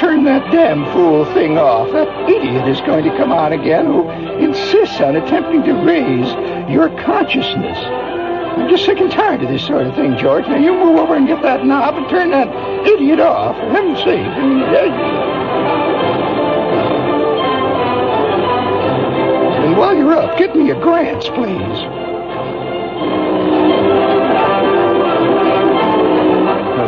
damn fool thing off. That idiot is going to come on again who insists on attempting to raise your consciousness. I'm just sick and tired of this sort of thing, George. Now you move over and get that knob and turn that idiot off. For heaven's sake. And while you're up, get me a grants, please.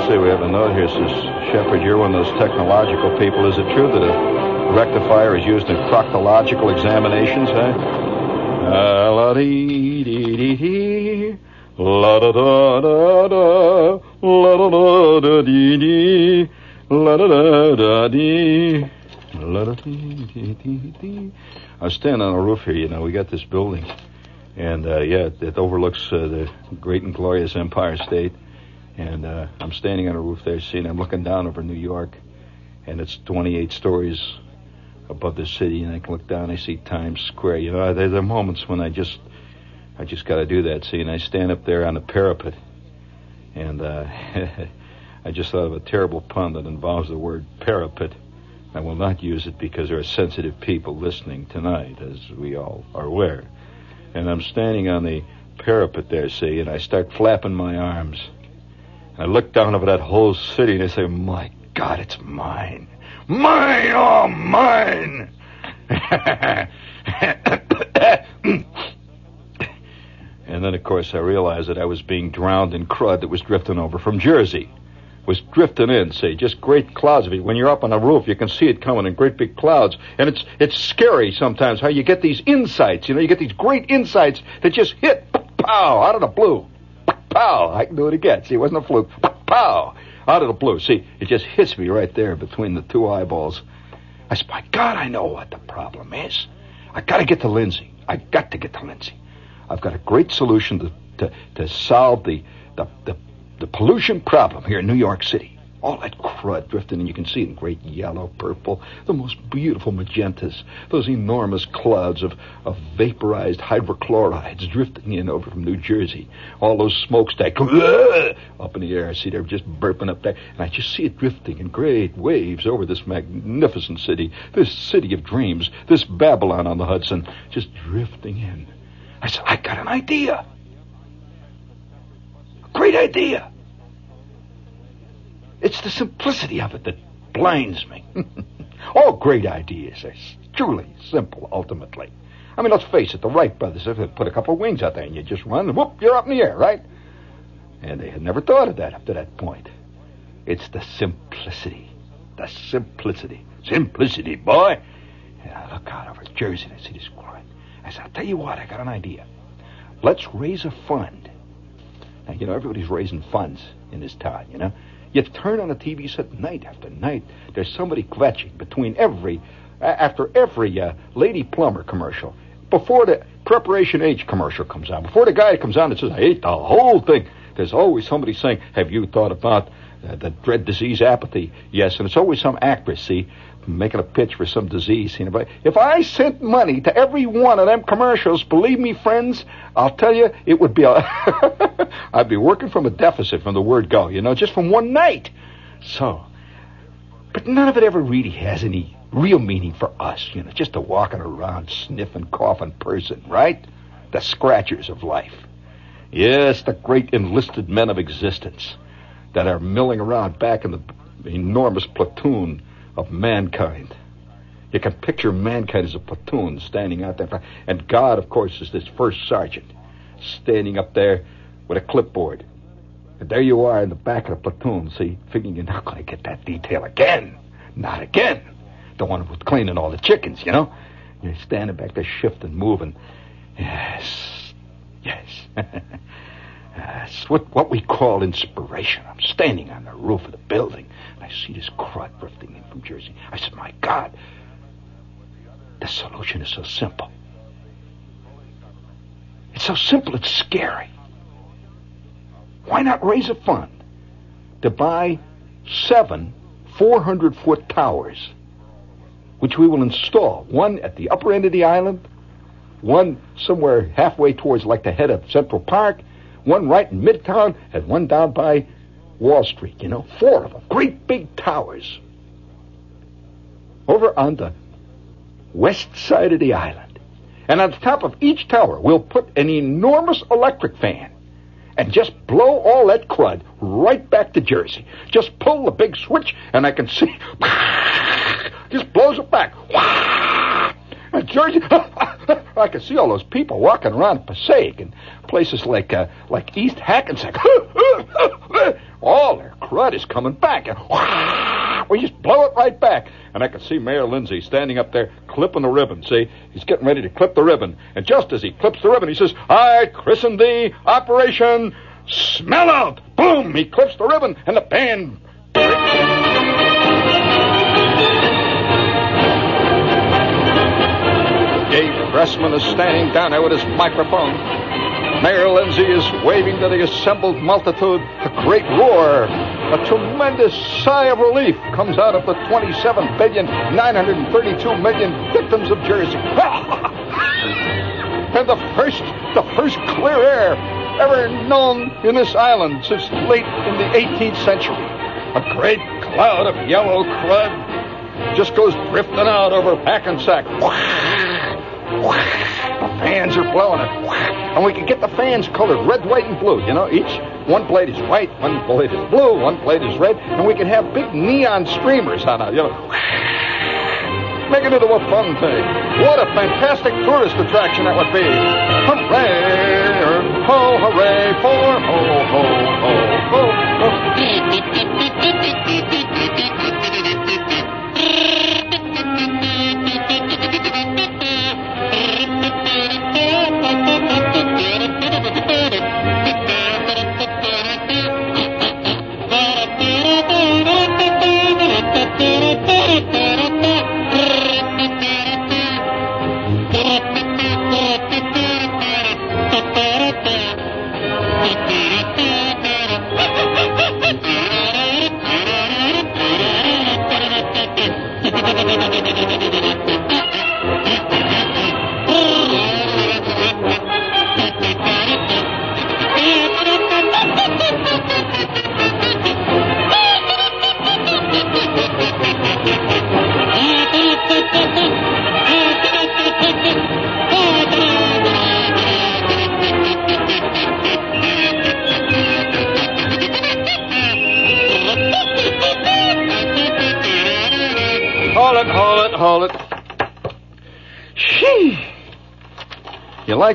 See we have a note here. Says Shepherd, you're one of those technological people. Is it true that a rectifier is used in proctological examinations? Uh, la dee dee dee dee. La da da da da. La da da da dee dee. La da da da dee. La da dee dee dee dee. I was standing on a roof here, you know. We got this building. And, uh, yeah, it, it overlooks uh, the great and glorious Empire State. And uh, I'm standing on a roof there, seeing, I'm looking down over New York. And it's 28 stories above the city. And I can look down, I see Times Square. You know, there are moments when I just I just got to do that. See, and I stand up there on the parapet, and uh, I just thought of a terrible pun that involves the word parapet. I will not use it because there are sensitive people listening tonight, as we all are aware. And I'm standing on the parapet there, see, and I start flapping my arms. I look down over that whole city and I say, My God, it's mine. Mine, oh, mine. And then, of course, I realized that I was being drowned in crud that was drifting over from Jersey. Was drifting in, see, just great clouds of it. When you're up on a roof, you can see it coming in great big clouds. And it's it's scary sometimes how you get these insights. You know, you get these great insights that just hit, pow, out of the blue. Pow, I can do it again. See, it wasn't a fluke. Pow, out of the blue. See, it just hits me right there between the two eyeballs. I said, my God, I know what the problem is. I got to get to Lindsay. I got to get to Lindsay. I've got a great solution to, to, to solve the, the, the, the pollution problem here in New York City. All that crud drifting, and you can see it in great yellow, purple, the most beautiful magentas, those enormous clouds of, of vaporized hydrochlorides drifting in over from New Jersey. All those smokestacks up in the air. I see they're just burping up there, and I just see it drifting in great waves over this magnificent city, this city of dreams, this Babylon on the Hudson, just drifting in. I said, I got an idea. Great idea. It's the simplicity of it that blinds me. All great ideas are truly simple, ultimately. I mean, let's face it, the Wright brothers have put a couple of wings out there and you just run, and whoop, you're up in the air, right? And they had never thought of that up to that point. It's the simplicity. The simplicity. Simplicity, boy. And I look out over Jersey and I see this crowd. I said, I'll tell you what, I got an idea. Let's raise a fund. Now, you know, everybody's raising funds in this town, you know. You turn on the TV set night after night. There's somebody kvetching between every, after every uh, Lady Plumber commercial, before the Preparation H commercial comes on, before the guy comes on and says, I ate the whole thing, there's always somebody saying, Have you thought about uh, the dread disease apathy? Yes, and it's always some actress, see, making a pitch for some disease. You know, if I sent money to every one of them commercials, believe me, friends, I'll tell you, it would be a I'd be working from a deficit from the word go. You know, just from one night. So, but none of it ever really has any real meaning for us. You know, just a walking around sniffing, coughing person, right? The scratchers of life. Yes, the great enlisted men of existence that are milling around back in the enormous platoon of mankind. You can picture mankind as a platoon standing out there. And God, of course, is this first sergeant standing up there with a clipboard. And there you are in the back of the platoon, see, figuring you're not going to get that detail again. Not again. The one was cleaning all the chickens, you know? You're standing back there shifting, moving. Yes. Yes. That's what, what we call inspiration. I'm standing on the roof of the building, I see this crud drifting in from Jersey. I said, My God, the solution is so simple. It's so simple, it's scary. Why not raise a fund to buy seven 400 foot towers, which we will install one at the upper end of the island, one somewhere halfway towards like the head of Central Park, one right in Midtown, and one down by Wall Street, you know, four of them, great big towers. over on the west side of the island. And on the top of each tower, we'll put an enormous electric fan and just blow all that crud right back to Jersey. Just pull the big switch, and I can see. Just blows it back. Jersey, I can see all those people walking around Passaic and places like uh, like East Hackensack. all their crud is coming back, and we just blow it right back. And I can see Mayor Lindsay standing up there clipping the ribbon. See, he's getting ready to clip the ribbon, and just as he clips the ribbon, he says, "I christen thee Operation Smell Out." Boom! He clips the ribbon, and the band. Dave Dressman is standing down there with his microphone. Mayor Lindsay is waving to the assembled multitude. A great roar, a tremendous sigh of relief comes out of the 27 billion, 932 million victims of Jersey. and the first, the first clear air ever known in this island since late in the 18th century. A great cloud of yellow crud just goes drifting out over Hackensack. The fans are blowing it. And we can get the fans colored red, white, and blue. You know, each one blade is white, one blade is blue, one blade is red, and we can have big neon streamers on it. You know, make it into a fun thing. What a fantastic tourist attraction that would be! Hooray! Er, ho, hooray for ho, ho, ho, ho, Hold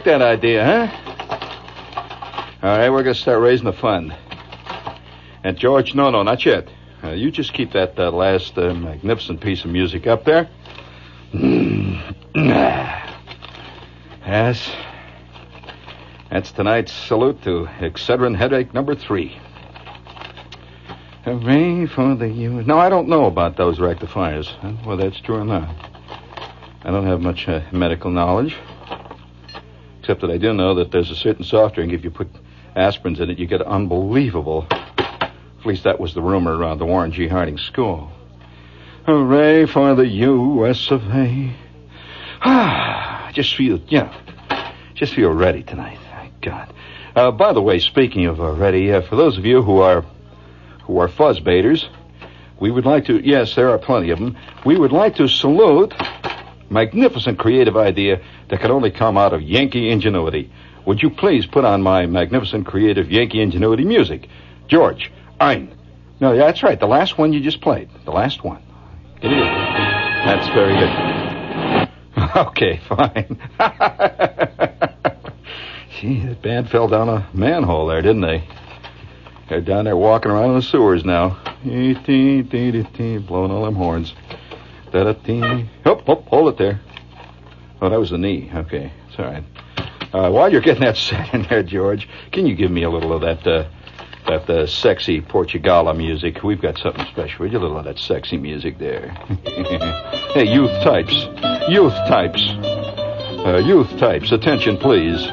like that idea, huh? All right, we're going to start raising the fund. And George, no, no, not yet. Uh, you just keep that uh, last uh, magnificent piece of music up there. yes. That's tonight's salute to Excedrin headache number three. Hooray for the U. No, I don't know about those rectifiers. Well, that's true or not. I don't have much uh, medical knowledge. Except that I do know that there's a certain soft drink, if you put aspirins in it, you get unbelievable. At least that was the rumor around the Warren G. Harding School. Hooray for the U.S. of A. Ah, just feel, you know, just feel ready tonight. Thank God. Uh, by the way, speaking of uh, ready, uh, for those of you who are who are fuzz baiters, we would like to, yes, there are plenty of them. We would like to salute magnificent creative idea that could only come out of Yankee ingenuity. Would you please put on my magnificent creative Yankee ingenuity music? George, ein. No, yeah, that's right. The last one you just played. The last one. That's very good. Okay, fine. Gee, that band fell down a manhole there, didn't they? They're down there walking around in the sewers now. Blowing all them horns. Da-da-dee. Hop, hop, hold it there. Oh, that was the knee. Okay, it's all right. Uh, while you're getting that set in there, George, can you give me a little of that, uh, that uh, sexy Portugala music? We've got something special. Would you a little of that sexy music there? hey, youth types, youth types, uh, youth types, attention, please.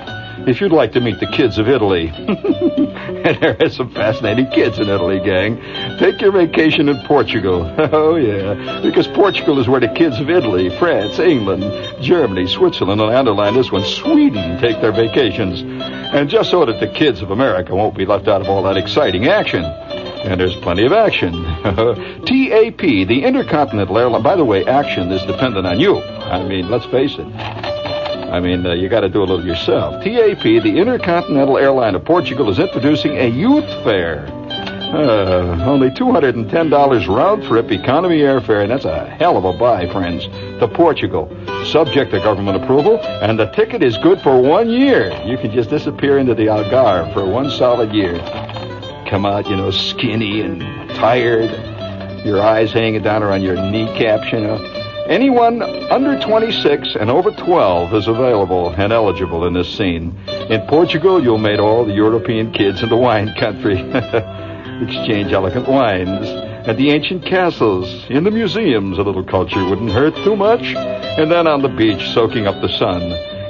If you'd like to meet the kids of Italy, and there are some fascinating kids in Italy, gang, take your vacation in Portugal. Oh, yeah, because Portugal is where the kids of Italy, France, England, Germany, Switzerland, and I underline this one, Sweden, take their vacations. And just so that the kids of America won't be left out of all that exciting action, And there's plenty of action. TAP, the Intercontinental Airline. By the way, action is dependent on you. I mean, let's face it. I mean, uh, you got to do a little yourself. TAP, the Intercontinental Airline of Portugal, is introducing a youth fair. Uh, only $210 round trip economy airfare, and that's a hell of a buy, friends, to Portugal. Subject to government approval, and the ticket is good for one year. You can just disappear into the Algarve for one solid year. Come out, you know, skinny and tired, your eyes hanging down around your kneecaps, you know. Anyone under 26 and over 12 is available and eligible in this scene. In Portugal, you'll meet all the European kids in the wine country. exchange elegant wines. At the ancient castles, in the museums, a little culture wouldn't hurt too much. And then on the beach, soaking up the sun.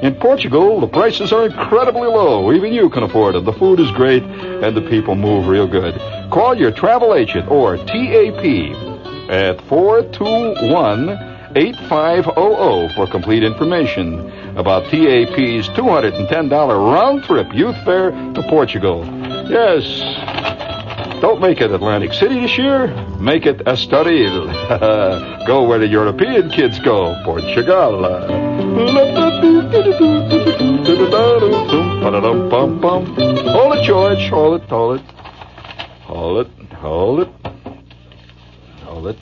In Portugal, the prices are incredibly low. Even you can afford it. The food is great, and the people move real good. Call your travel agent or TAP at 421 8500 for complete information about TAP's $210 round trip youth fare to Portugal. Yes, don't make it Atlantic City this year. Make it Estoril. go where the European kids go. Portugal. Hold it, George. Hold it, hold it. Hold it, hold it. Hold it.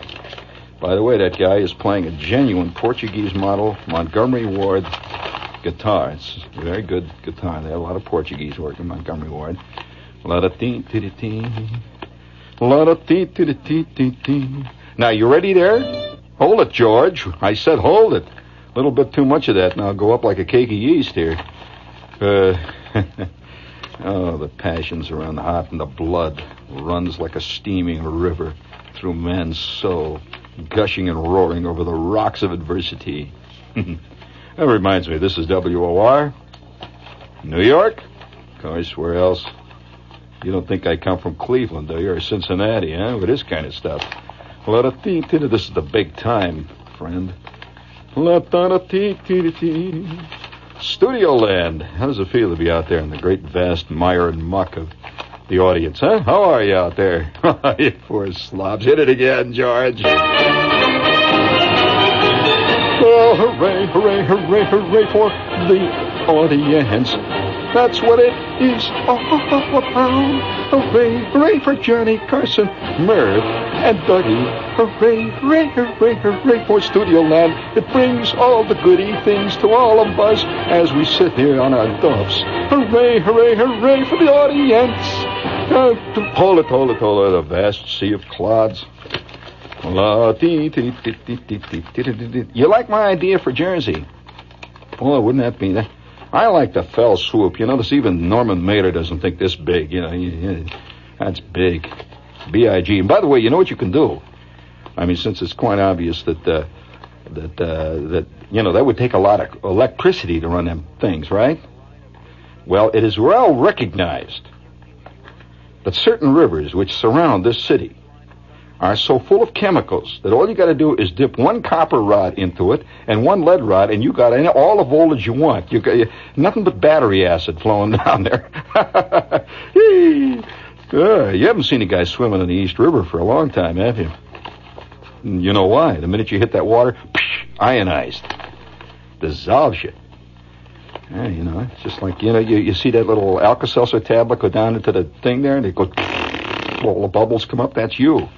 By the way, that guy is playing a genuine Portuguese model Montgomery Ward guitar. It's a very good guitar. They have a lot of Portuguese work in Montgomery Ward. La da tee tee tee. La da tee tee tee tee tee. Now you ready there? Hold it, George. I said hold it. A little bit too much of that. Now go up like a cake of yeast here. Uh, oh, the passions around the heart and the blood runs like a steaming river through man's soul, gushing and roaring over the rocks of adversity. that reminds me, this is WOR, New York. Of course, where else? You don't think I come from Cleveland, do you, or Cincinnati, huh? With this kind of stuff. This is the big time, friend. Studio land. How does it feel to be out there in the great vast mire and muck of the audience, huh? How are you out there? you poor slobs. Hit it again, George. Oh, hooray, hooray, hooray, hooray for the audience. That's what it is all around. Hooray, hooray for Johnny Carson, Merv, and Dougie. Hooray, hooray, hooray, hooray for Studio Land. It brings all the goody things to all of us as we sit here on our duffs. Hooray, hooray, hooray for the audience. Uh, hold it, hold it, hold it. A vast sea of clods. You like my idea for Jersey? Boy, wouldn't that be that? I like the fell swoop. You notice even Norman Mailer doesn't think this big. You know, that's big. B-I-G. And by the way, you know what you can do? I mean, since it's quite obvious that uh, that uh, that you know that would take a lot of electricity to run them things, right? Well, it is well recognized that certain rivers which surround this city are so full of chemicals that all you got to do is dip one copper rod into it and one lead rod, and you got all the voltage you want. You got nothing but battery acid flowing down there. uh, you haven't seen a guy swimming in the East River for a long time, have you? You know why? The minute you hit that water, psh, ionized, dissolves you. Yeah, you know, it's just like you know, you, you see that little Alka-Seltzer tablet go down into the thing there, and it goes, all the bubbles come up. That's you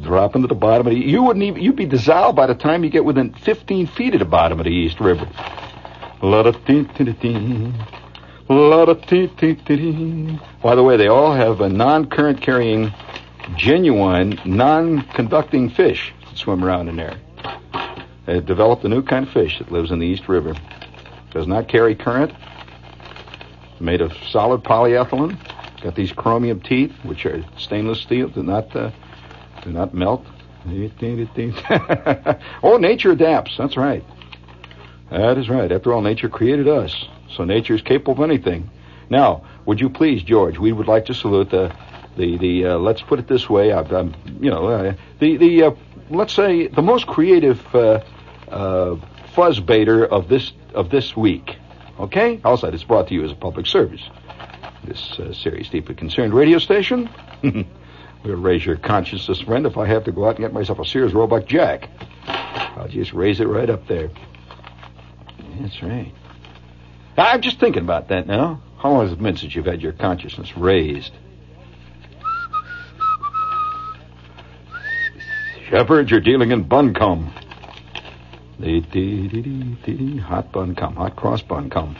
drop into the bottom of the. You wouldn't even. You'd be dissolved by the time you get within 15 feet of the bottom of the East River. Lot of tin tin tin, lot of tin tin tin. By the way, they all have a non-current carrying, genuine, non-conducting fish that swim around in there. They've developed a new kind of fish that lives in the East River. Does not carry current. Made of solid polyethylene. Got these chromium teeth, which are stainless steel. Do not uh, do not melt. oh, nature adapts. That's right. That is right. After all, nature created us, so nature is capable of anything. Now, would you please, George? We would like to salute the the the. Uh, let's put it this way. I, am you know, uh, the the uh, let's say the most creative uh, uh, fuzz baiter of this of this week. Okay. Also, it's brought to you as a public service. This uh, serious, deeply concerned radio station. We'll raise your consciousness, friend, if I have to go out and get myself a Sears Roebuck Jack. I'll just raise it right up there. That's right. I'm just thinking about that now. How long has it been since you've had your consciousness raised? Shepherd, you're dealing in buncombe. Hot bun come. hot cross bun, buncombe.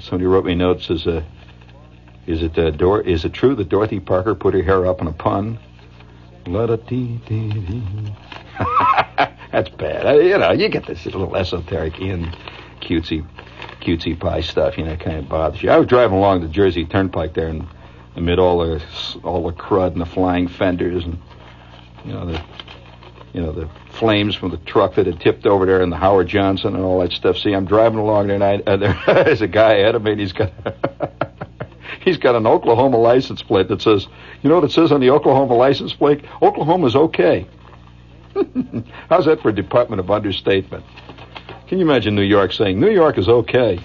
Somebody wrote me notes. Says, uh, "Is it uh, Dor- Is it true that Dorothy Parker put her hair up in a pun?" That's bad. I, you know, you get this little esoteric in cutesy, cutesy pie stuff. You know, kind of bothers you. I was driving along the Jersey Turnpike there, and amid all the all the crud and the flying fenders, and you know the you know the flames from the truck that had tipped over there, and the Howard Johnson and all that stuff. See, I'm driving along there, and I, uh, there's a guy ahead of me, and he's got. he's got an Oklahoma license plate that says, you know what it says on the Oklahoma license plate? Oklahoma's okay. How's that for a Department of Understatement? Can you imagine New York saying, New York is okay?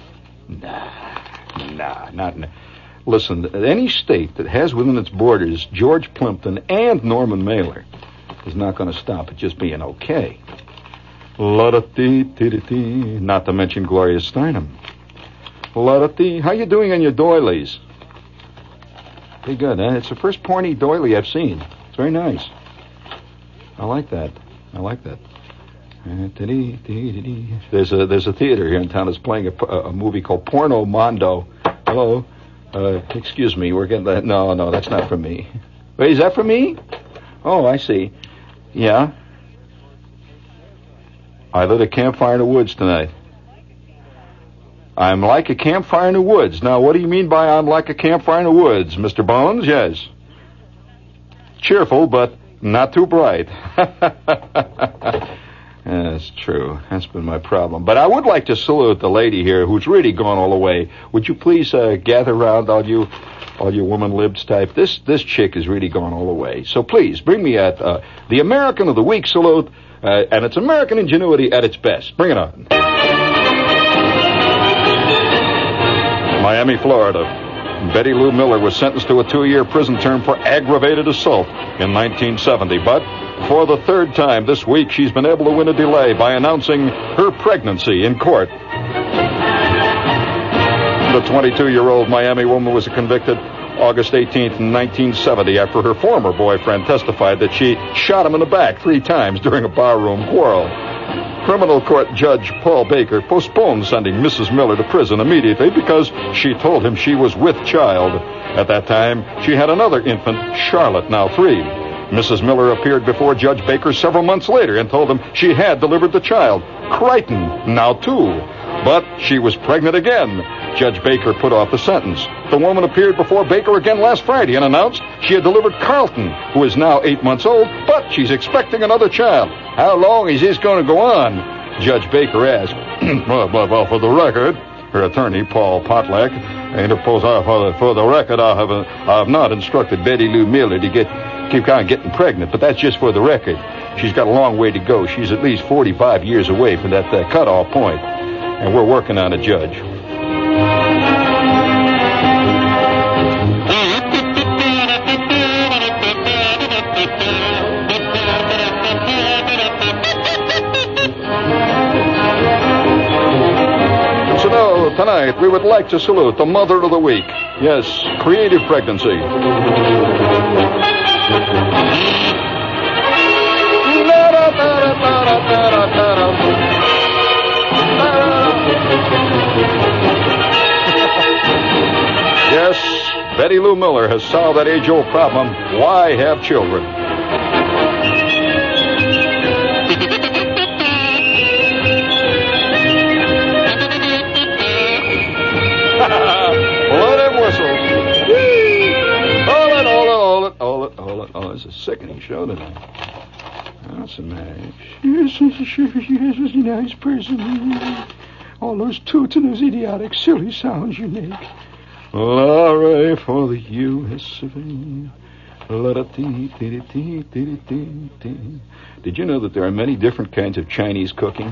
Nah, nah, not. Listen, any state that has within its borders George Plimpton and Norman Mailer is not going to stop at just being okay. Not to mention Gloria Steinem. How you doing on your doilies? Pretty good, huh? It's the first porny doily I've seen. It's very nice. I like that. I like that. There's a there's a theater here in town that's playing a, a movie called Porno Mondo. Hello, uh, excuse me, we're getting that. No, no, that's not for me. Wait, is that for me? Oh, I see. Yeah. I lit a campfire in the woods tonight. I'm like a campfire in the woods. Now, what do you mean by I'm like a campfire in the woods, Mr. Bones? Yes. Cheerful, but not too bright. That's true. That's been my problem. But I would like to salute the lady here who's really gone all the way. Would you please uh, gather round, all you, all you woman libs type? This this chick has really gone all the way. So please bring me at uh, the American of the Week salute, uh, and it's American ingenuity at its best. Bring it on. Miami, Florida. Betty Lou Miller was sentenced to a two-year prison term for aggravated assault in 1970, but for the third time this week, she's been able to win a delay by announcing her pregnancy in court. The 22-year-old Miami woman was convicted August 18, 1970, after her former boyfriend testified that she shot him in the back three times during a barroom quarrel. Criminal court judge Paul Baker postponed sending Mrs. Miller to prison immediately because she told him she was with child. At that time, she had another infant, Charlotte, now three. Mrs. Miller appeared before Judge Baker several months later and told him she had delivered the child, Crichton, now two. But she was pregnant again. Judge Baker put off the sentence. The woman appeared before Baker again last Friday and announced she had delivered Carlton, who is now eight months old, but she's expecting another child. How long is this going to go on? Judge Baker asked. well, well, well, for the record, her attorney, Paul Potlack, interposed, uh, for, the, for the record, I have, uh, I have not instructed Betty Lou Miller to get keep on getting pregnant, but that's just for the record. She's got a long way to go. She's at least 45 years away from that uh, cutoff point, and we're working on a judge. Tonight we would like to salute the mother of the week. Yes, creative pregnancy. yes, Betty Lou Miller has solved that age old problem why have children? It's a sickening show tonight. That's a nice. Yes, yes, yes, a nice person. All those toots and those idiotic, silly sounds you make. Laura for the U.S. of A. Did you know that there are many different kinds of Chinese cooking?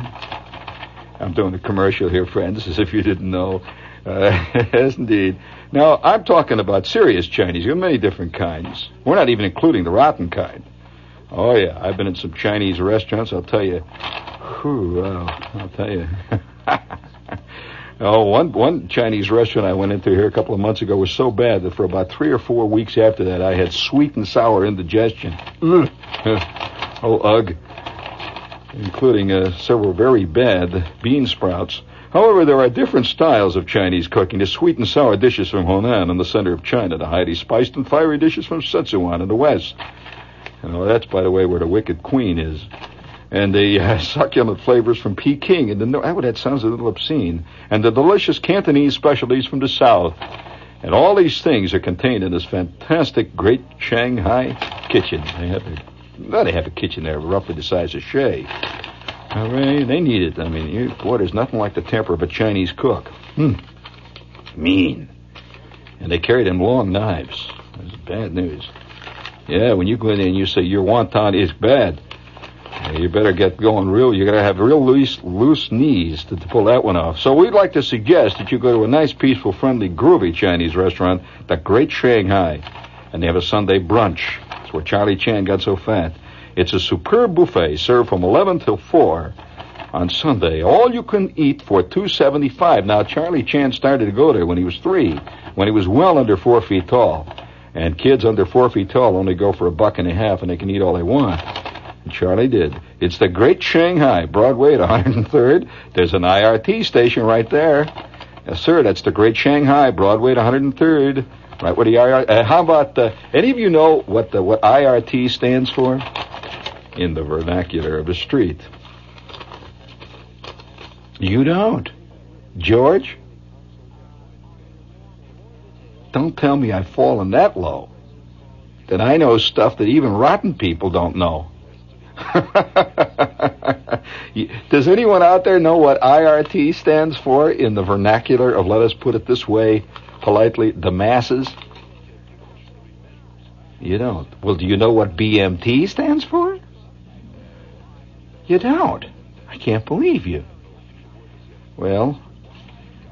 I'm doing a commercial here, friends, as if you didn't know. Uh, yes, indeed. Now, I'm talking about serious Chinese. There are many different kinds. We're not even including the rotten kind. Oh, yeah. I've been in some Chinese restaurants. I'll tell you. Whew, I'll tell you. oh, one, one Chinese restaurant I went into here a couple of months ago was so bad that for about three or four weeks after that, I had sweet and sour indigestion. oh, ugh. Including uh, several very bad bean sprouts. However, there are different styles of Chinese cooking. The sweet and sour dishes from Hunan in the center of China, the highly spiced and fiery dishes from Szechuan in the west. You know, that's, by the way, where the Wicked Queen is. And the uh, succulent flavors from Peking. And the, oh, that sounds a little obscene. And the delicious Cantonese specialties from the south. And all these things are contained in this fantastic Great Shanghai kitchen. They have a, they have a kitchen there roughly the size of Shea. Hooray, they need it. I mean, you, boy, there's nothing like the temper of a Chinese cook. Hmm. Mean. And they carry them long knives. That's bad news. Yeah, when you go in there and you say your wonton is bad, you better get going real. You got to have real loose, loose knees to, to, pull that one off. So we'd like to suggest that you go to a nice, peaceful, friendly, groovy Chinese restaurant, the Great Shanghai, and they have a Sunday brunch. That's where Charlie Chan got so fat. It's a superb buffet served from 11 till 4 on Sunday. All you can eat for 275. Now Charlie Chan started to go there when he was 3, when he was well under 4 feet tall. And kids under 4 feet tall only go for a buck and a half and they can eat all they want. And Charlie did. It's the Great Shanghai, Broadway at 103rd. There's an IRT station right there. Yes, sir, that's the Great Shanghai, Broadway at 103rd. Right where the IRT. Uh, how about uh, any of you know what the what IRT stands for? In the vernacular of the street. You don't, George. Don't tell me I've fallen that low. That I know stuff that even rotten people don't know. Does anyone out there know what IRT stands for in the vernacular of, let us put it this way, politely, the masses? You don't. Well, do you know what BMT stands for? You don't. I can't believe you. Well,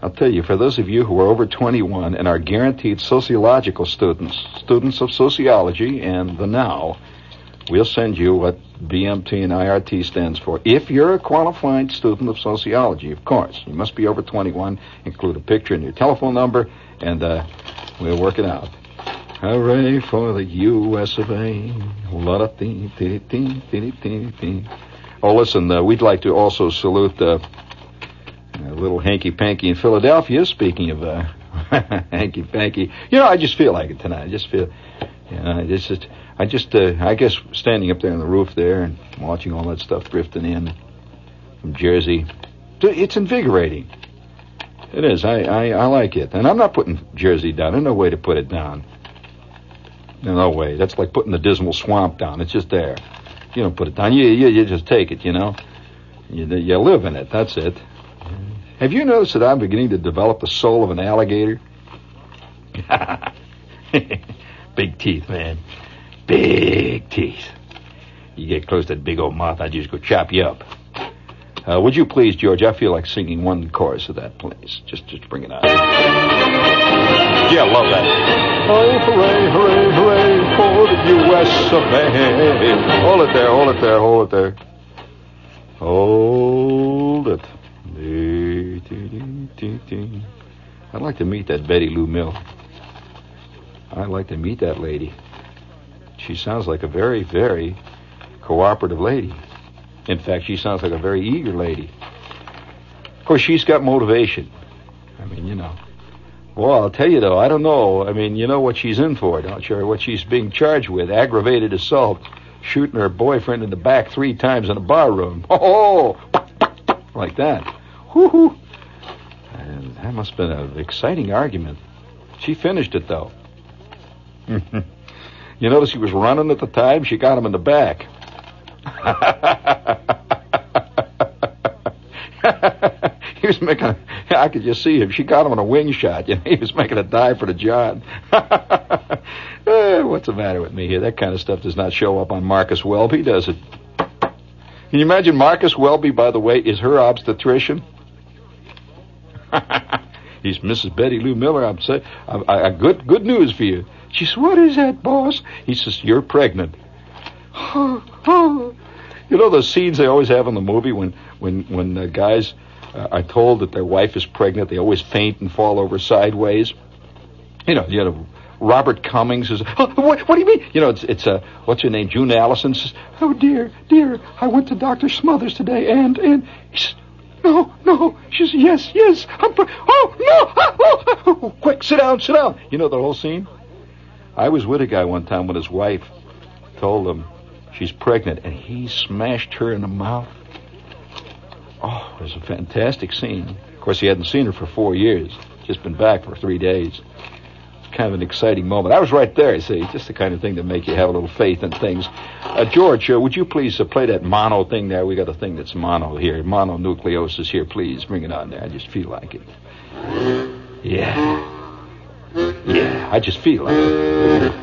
I'll tell you, for those of you who are over 21 and are guaranteed sociological students, students of sociology and the now, we'll send you what BMT and IRT stands for. If you're a qualified student of sociology, of course. You must be over 21, include a picture and your telephone number, and uh, we'll work it out. Hooray for the U.S. of A. Oh, listen, uh, we'd like to also salute uh, little hanky panky in Philadelphia. Speaking of uh, hanky panky, you know, I just feel like it tonight. I just feel, you know, I just, I just, uh, I guess standing up there on the roof there and watching all that stuff drifting in from Jersey, it's invigorating. It is. I, I, I like it, and I'm not putting Jersey down. There's no way to put it down. No way. That's like putting the dismal swamp down. It's just there. You don't put it down. You, you, you just take it. You know. You, you live in it. That's it. Have you noticed that I'm beginning to develop the soul of an alligator? big teeth, man. Big teeth. You get close to that big old mouth, I just go chop you up. Uh, would you please, George? I feel like singing one chorus of that, please. Just, just bring it out. Yeah, love that. Oh, hooray, hooray, hooray for the U.S. of A. Hold it there, hold it there, hold it there. Hold it. I'd like to meet that Betty Lou Mill. I'd like to meet that lady. She sounds like a very, very cooperative lady. In fact, she sounds like a very eager lady. Of course, she's got motivation. I mean, you know. Well, I'll tell you though, I don't know. I mean, you know what she's in for, don't you? What she's being charged with: aggravated assault, shooting her boyfriend in the back three times in a bar room. Oh, like that. Whoo-hoo. And that must have been an exciting argument. She finished it, though. you notice he was running at the time? She got him in the back. he was making. I could just see him. She got him on a wing shot. You know, he was making a dive for the John. eh, what's the matter with me here? That kind of stuff does not show up on Marcus Welby, does it? Can you imagine Marcus Welby, by the way, is her obstetrician? He's Mrs. Betty Lou Miller. I'm saying, good, good news for you. She says, what is that, boss? He says, you're pregnant. You know those scenes they always have in the movie when, when, when the guys uh, are told that their wife is pregnant, they always faint and fall over sideways. You know, you know, Robert Cummings says, oh, what, what, do you mean? You know, it's, it's uh, what's her name? June Allyson says, oh, dear, dear, I went to Dr. Smothers today, and, and, he says, no, no. She says, yes, yes, I'm, pre- oh, no, oh, oh, quick, sit down, sit down. You know the whole scene? I was with a guy one time when his wife told him she's pregnant, and he smashed her in the mouth. Oh, it was a fantastic scene. Of course, he hadn't seen her for four years, just been back for three days It's kind of an exciting moment. I was right there, you see, just the kind of thing that make you have a little faith in things. Uh, George, uh, would you please uh, play that mono thing there? We got a thing that's mono here, mononucleosis here. Please bring it on there. I just feel like it. Yeah, yeah, I just feel like it.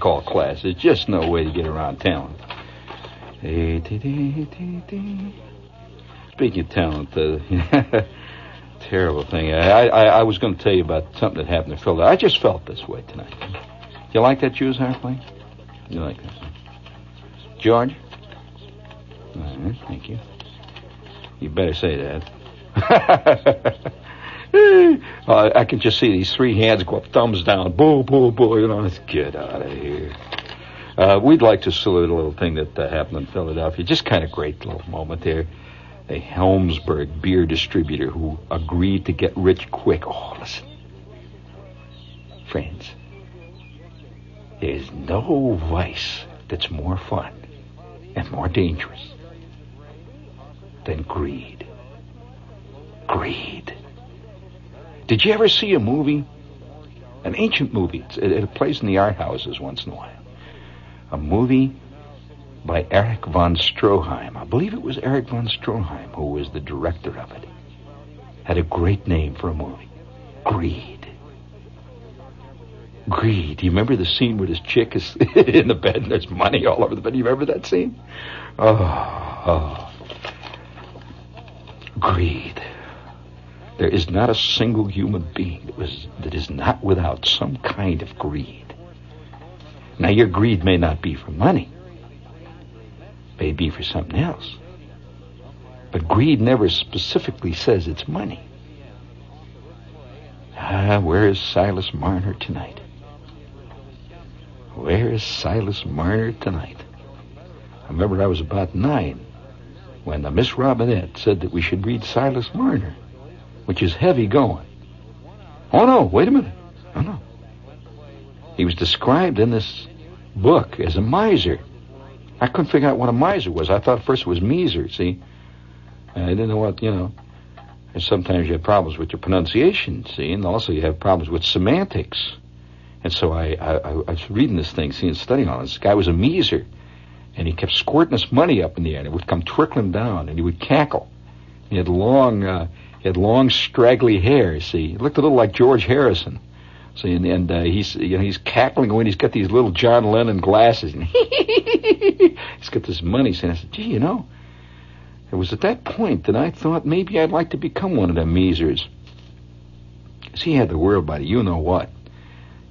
Call class. There's just no way to get around talent. Speaking of talent, uh, terrible thing. I, I, I was going to tell you about something that happened in Philadelphia. I just felt this way tonight. You like that Jews airplane? You like that? George? All right, thank you. You better say that. uh, I can just see these three hands go up, thumbs down, boo, boo, boo. You know, let's get out of here. Uh, we'd like to salute a little thing that uh, happened in Philadelphia. Just kind of great little moment there. A Holmesburg beer distributor who agreed to get rich quick. Oh, listen. Friends, there's no vice that's more fun and more dangerous than greed. Greed. Did you ever see a movie? An ancient movie. It, it plays in the art houses once in a while. A movie by Erich von Stroheim. I believe it was Erich von Stroheim who was the director of it. Had a great name for a movie. Greed. Greed. Do you remember the scene where this chick is in the bed and there's money all over the bed? Do you remember that scene? Oh, oh. Greed. There is not a single human being that, was, that is not without some kind of greed. Now, your greed may not be for money, it may be for something else. But greed never specifically says it's money. Ah, where is Silas Marner tonight? Where is Silas Marner tonight? I remember I was about nine when uh, Miss Robinette said that we should read Silas Marner which is heavy going. Oh no, wait a minute. Oh no. He was described in this book as a miser. I couldn't figure out what a miser was. I thought first it was miser, see? I didn't know what, you know. And sometimes you have problems with your pronunciation, see, and also you have problems with semantics. And so I, I, I was reading this thing, seeing, studying on it. this. guy was a miser, and he kept squirting his money up in the air, and it would come trickling down, and he would cackle. He had long, uh, he had long, straggly hair. See, he looked a little like George Harrison. See, and, and uh, he's you know he's cackling and He's got these little John Lennon glasses. And he's got this money. And I said, "Gee, you know." It was at that point that I thought maybe I'd like to become one of them measers. Cause he had the world by the you know what.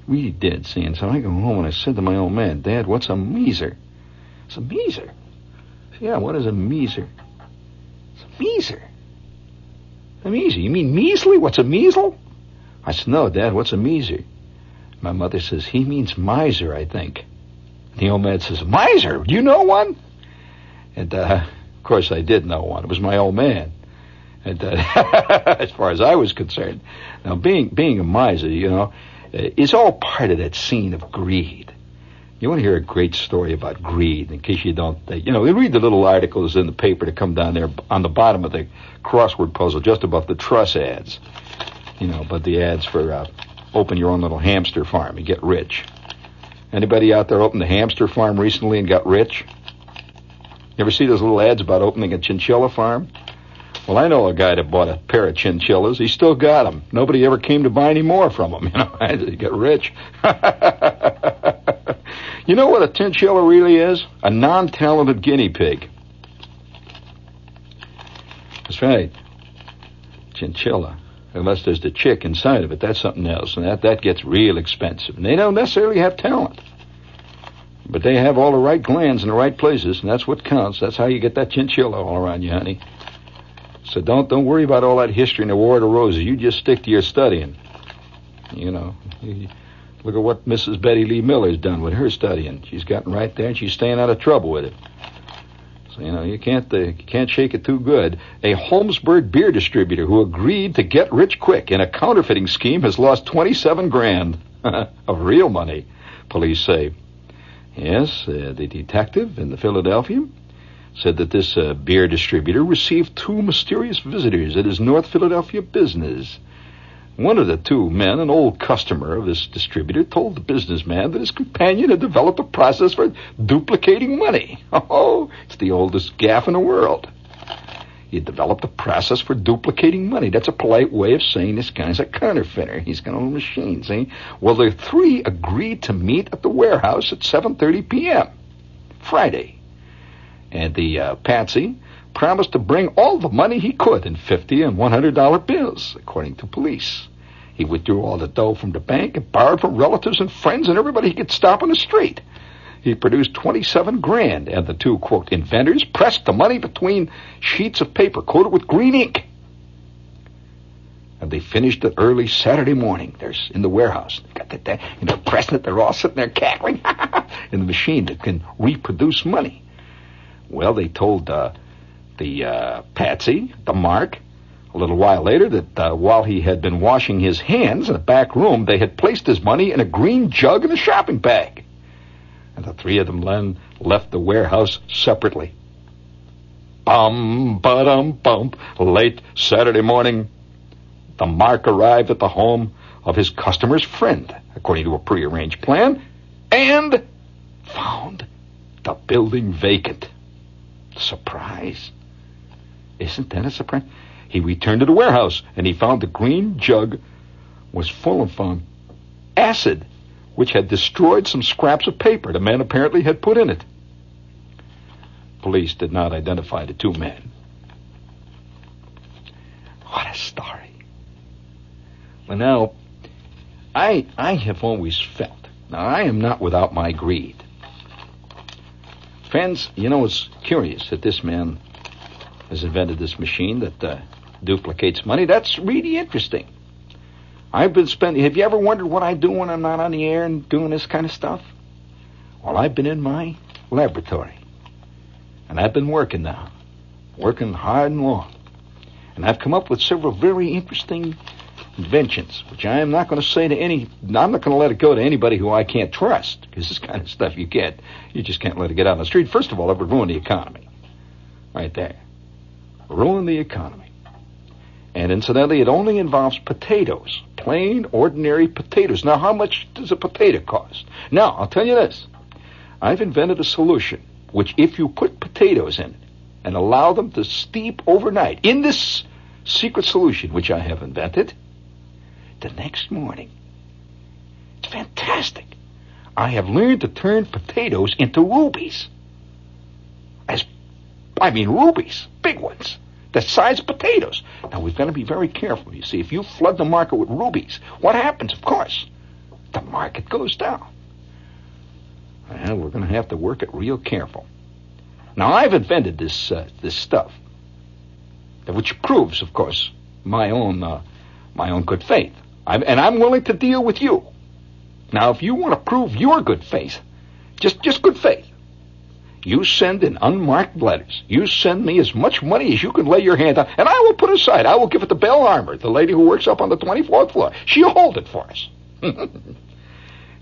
Really did, see. And so I go home and I said to my old man, Dad, what's a measer? It's a measer. Yeah, what is a measer? It's a measer. A measly? You mean measly? What's a measle? I said, no, Dad, what's a measer? My mother says, he means miser, I think. The old man says, miser? Do you know one? And, uh, of course I did know one. It was my old man. And, uh, as far as I was concerned. Now, being, being a miser, you know, is all part of that scene of greed. You want to hear a great story about greed, in case you don't, think. you know, you read the little articles in the paper that come down there on the bottom of the crossword puzzle, just above the truss ads. You know, but the ads for uh, open your own little hamster farm and get rich. Anybody out there opened a hamster farm recently and got rich? You ever see those little ads about opening a chinchilla farm? Well, I know a guy that bought a pair of chinchillas. He still got them. Nobody ever came to buy any more from him. You know, he got rich. You know what a chinchilla really is? A non-talented guinea pig. That's right. Chinchilla. Unless there's the chick inside of it, that's something else, and that, that gets real expensive. And they don't necessarily have talent. But they have all the right glands in the right places, and that's what counts. That's how you get that chinchilla all around you, honey. So don't don't worry about all that history and the War of the Roses. You just stick to your studying. You know. Look at what Mrs. Betty Lee Miller's done with her studying. She's gotten right there, and she's staying out of trouble with it. So you know you can't uh, you can't shake it too good. A Holmesburg beer distributor who agreed to get rich quick in a counterfeiting scheme has lost 27 grand of real money. Police say. Yes, uh, the detective in the Philadelphia said that this uh, beer distributor received two mysterious visitors at his North Philadelphia business. One of the two men, an old customer of this distributor, told the businessman that his companion had developed a process for duplicating money. Oh, it's the oldest gaff in the world. He developed a process for duplicating money. That's a polite way of saying this guy's a counterfeiter. He's got a little machine, see? Well, the three agreed to meet at the warehouse at 7.30 p.m. Friday. And the uh, Patsy promised to bring all the money he could in fifty and one hundred dollar bills, according to police. He withdrew all the dough from the bank and borrowed from relatives and friends and everybody he could stop on the street. He produced 27 grand, and the two, quote, inventors pressed the money between sheets of paper coated with green ink. And they finished it early Saturday morning. They're in the warehouse. They got that, you know, pressing it. They're all sitting there cackling in the machine that can reproduce money. Well, they told uh, the uh, Patsy, the Mark, a little while later that uh, while he had been washing his hands in a back room, they had placed his money in a green jug in a shopping bag. And the three of them then left the warehouse separately. Bum, ba-dum, bump. Late Saturday morning, the Mark arrived at the home of his customer's friend, according to a prearranged plan, and found the building vacant. Surprise. Isn't that a surprise? He returned to the warehouse and he found the green jug was full of um, acid, which had destroyed some scraps of paper the man apparently had put in it. Police did not identify the two men. What a story. Well, now, I, I have always felt, now I am not without my greed. Friends, you know, it's curious that this man has invented this machine that uh, duplicates money. That's really interesting. I've been spending. Have you ever wondered what I do when I'm not on the air and doing this kind of stuff? Well, I've been in my laboratory, and I've been working now, working hard and long, and I've come up with several very interesting inventions, which I am not going to say to any. I'm not going to let it go to anybody who I can't trust, because this kind of stuff you get, you just can't let it get out on the street. First of all, it would ruin the economy, right there, ruin the economy. And incidentally, it only involves potatoes, plain, ordinary potatoes. Now, how much does a potato cost? Now, I'll tell you this. I've invented a solution which, if you put potatoes in it and allow them to steep overnight in this secret solution which I have invented, the next morning, it's fantastic. I have learned to turn potatoes into rubies. As, I mean, rubies, big ones the size of potatoes. Now, we've got to be very careful. You see, if you flood the market with rubies, what happens? Of course, the market goes down. Well, we're going to have to work it real careful. Now, I've invented this uh, this stuff, which proves, of course, my own uh, my own good faith. I'm, and I'm willing to deal with you. Now, if you want to prove your good faith, just just good faith, you send in unmarked letters. You send me as much money as you can lay your hand on, and I will put aside. I will give it to Belle Armour, the lady who works up on the 24th floor. She'll hold it for us.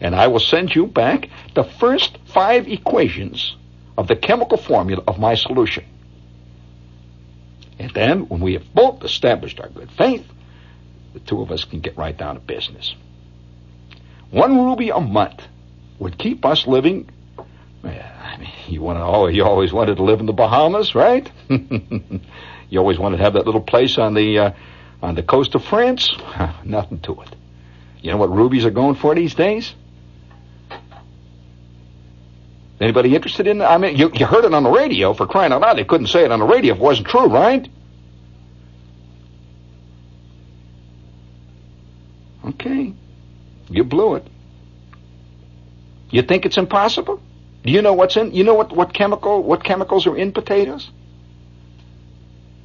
and I will send you back the first five equations of the chemical formula of my solution. And then, when we have both established our good faith, the two of us can get right down to business. One ruby a month would keep us living I mean, you want to, you always wanted to live in the Bahamas, right? you always wanted to have that little place on the uh, on the coast of France. Nothing to it. You know what rubies are going for these days? Anybody interested in? I mean, you, you heard it on the radio for crying out loud. They couldn't say it on the radio if it wasn't true, right? Okay. You blew it. You think it's impossible? Do you know what's in? You know what, what chemical what chemicals are in potatoes?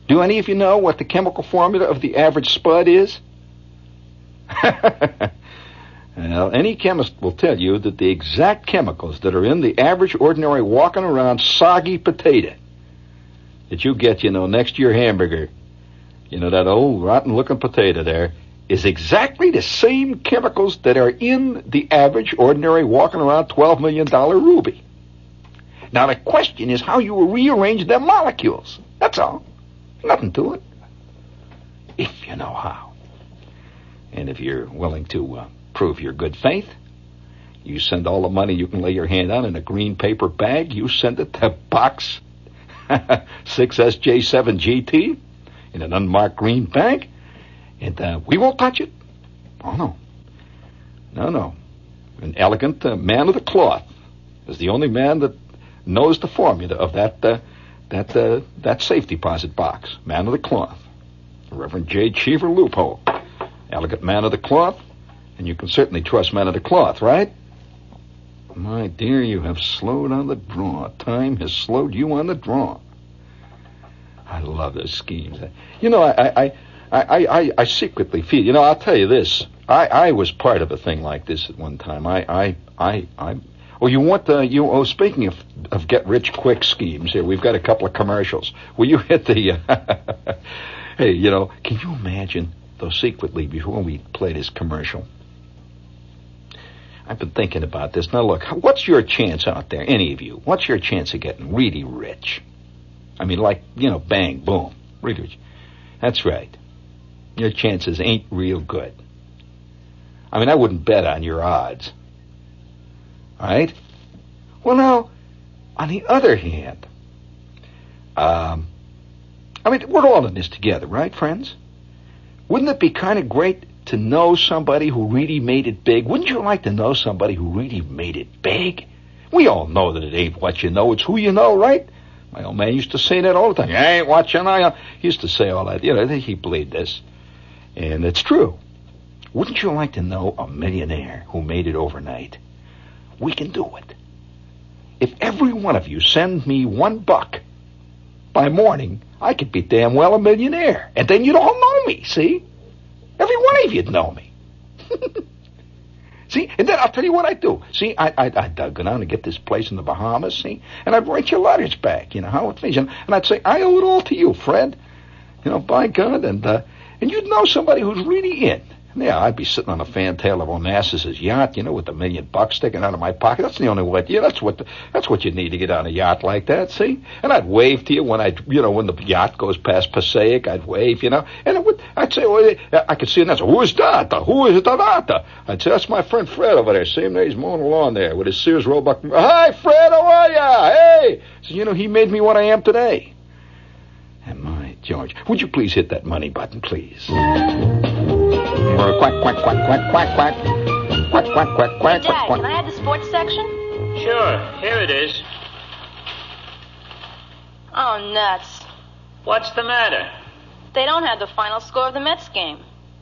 Do any of you know what the chemical formula of the average spud is? well, any chemist will tell you that the exact chemicals that are in the average ordinary walking around soggy potato that you get, you know, next to your hamburger, you know, that old rotten looking potato there, is exactly the same chemicals that are in the average ordinary walking around $12 million ruby. Now the question is how you rearrange their molecules. That's all. Nothing to it. If you know how. And if you're willing to uh, prove your good faith, you send all the money you can lay your hand on in a green paper bag. You send it to box 6SJ7GT in an unmarked green bag, and uh, we won't touch it. Oh, no. No, no. An elegant uh, man of the cloth is the only man that knows the formula of that uh, that uh, that safe deposit box. Man of the cloth, Reverend J. Cheever Loophole, elegant man of the cloth, and you can certainly trust man of the cloth, right? My dear, you have slowed on the draw. Time has slowed you on the draw. I love those schemes. You know, I, I, I, I, I secretly feel. You know, I'll tell you this. I, I was part of a thing like this at one time. I, I, I, I well, you want the you? Oh, speaking of of get rich quick schemes, here we've got a couple of commercials. Will you hit the? Uh, hey, you know, can you imagine though secretly before we play this commercial? I've been thinking about this. Now, look, what's your chance out there, any of you? What's your chance of getting really rich? I mean, like you know, bang, boom, really rich. That's right. Your chances ain't real good. I mean, I wouldn't bet on your odds. Right? Well, now, on the other hand, um, I mean, we're all in this together, right, friends? Wouldn't it be kind of great to know somebody who really made it big? Wouldn't you like to know somebody who really made it big? We all know that it ain't what you know, it's who you know, right? My old man used to say that all the time. You ain't what you know. He used to say all that. You know, he believed this. And it's true. Wouldn't you like to know a millionaire who made it overnight? We can do it. If every one of you send me one buck by morning, I could be damn well a millionaire. And then you'd all know me, see? Every one of you'd know me. see? And then I'll tell you what I'd do. See, I, I, I'd uh, go down and get this place in the Bahamas, see? And I'd write your letters back, you know, how it feels. And, and I'd say, I owe it all to you, Fred. You know, by God. And, uh, and you'd know somebody who's really in. Yeah, I'd be sitting on a fantail of Onassis's yacht, you know, with a million bucks sticking out of my pocket. That's the only way. Yeah, that's what the, that's what you need to get on a yacht like that. See, and I'd wave to you when I, you know, when the yacht goes past Passaic, I'd wave, you know, and it would, I'd say, oh, well, I could see, and that's who is that? Who is that? I'd say that's my friend Fred over there. Same day he's mowing the lawn there with his Sears Roebuck. Hi, Fred, how are ya? Hey, so you know, he made me what I am today. And my George, would you please hit that money button, please? Or quack, quack, quack, quack, quack, quack. Quack, quack, quack, quack, Dad, quack, can I quack. have the sports section? Sure, here it is. Oh, nuts. What's the matter? They don't have the final score of the Mets game.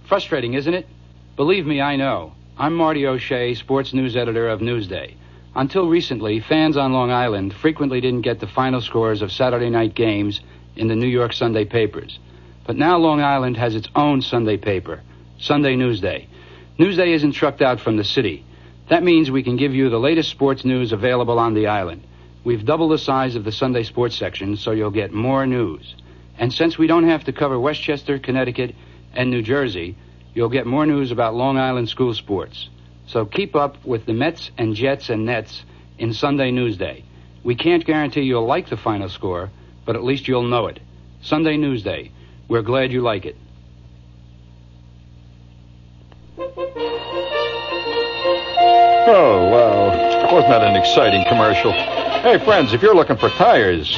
Frustrating, isn't it? Believe me, I know. I'm Marty O'Shea, sports news editor of Newsday. Until recently, fans on Long Island frequently didn't get the final scores of Saturday night games in the New York Sunday papers. But now Long Island has its own Sunday paper, Sunday Newsday. Newsday isn't trucked out from the city. That means we can give you the latest sports news available on the island. We've doubled the size of the Sunday sports section so you'll get more news. And since we don't have to cover Westchester, Connecticut, and New Jersey, you'll get more news about Long Island school sports. So keep up with the Mets and Jets and Nets in Sunday Newsday. We can't guarantee you'll like the final score, but at least you'll know it. Sunday Newsday. We're glad you like it. That an exciting commercial? Hey, friends, if you're looking for tires,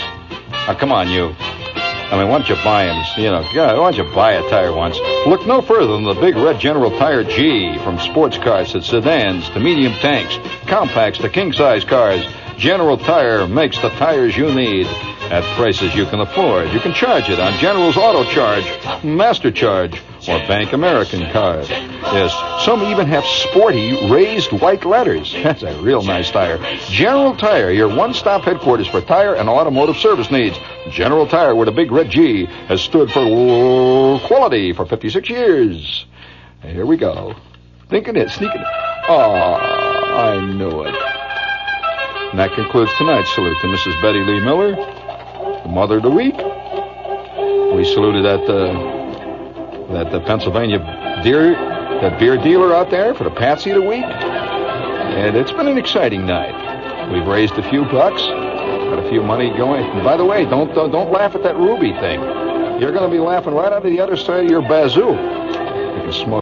now come on, you. I mean, why don't you buy them? You know, why don't you buy a tire once? Look no further than the big red General Tire G. From sports cars to sedans to medium tanks, compacts to king-size cars, General Tire makes the tires you need at prices you can afford. You can charge it on General's Auto Charge, Master Charge, or BankAmericard. Yes, some even have sporty raised white letters. That's a real nice tire. General Tire, your one-stop headquarters for tire and automotive service needs. General Tire, where the big red G has stood for quality for 56 years. Here we go. Thinking it, sneaking it. Oh, I knew it. And that concludes tonight's salute to Mrs. Betty Lee Miller, the Mother of the Week. We saluted that uh, that the Pennsylvania deer, that beer dealer out there for the Patsy of the Week. And it's been an exciting night. We've raised a few bucks, got a few money going. And by the way, don't don't, don't laugh at that ruby thing. You're going to be laughing right out of the other side of your bazoo. You can smoke.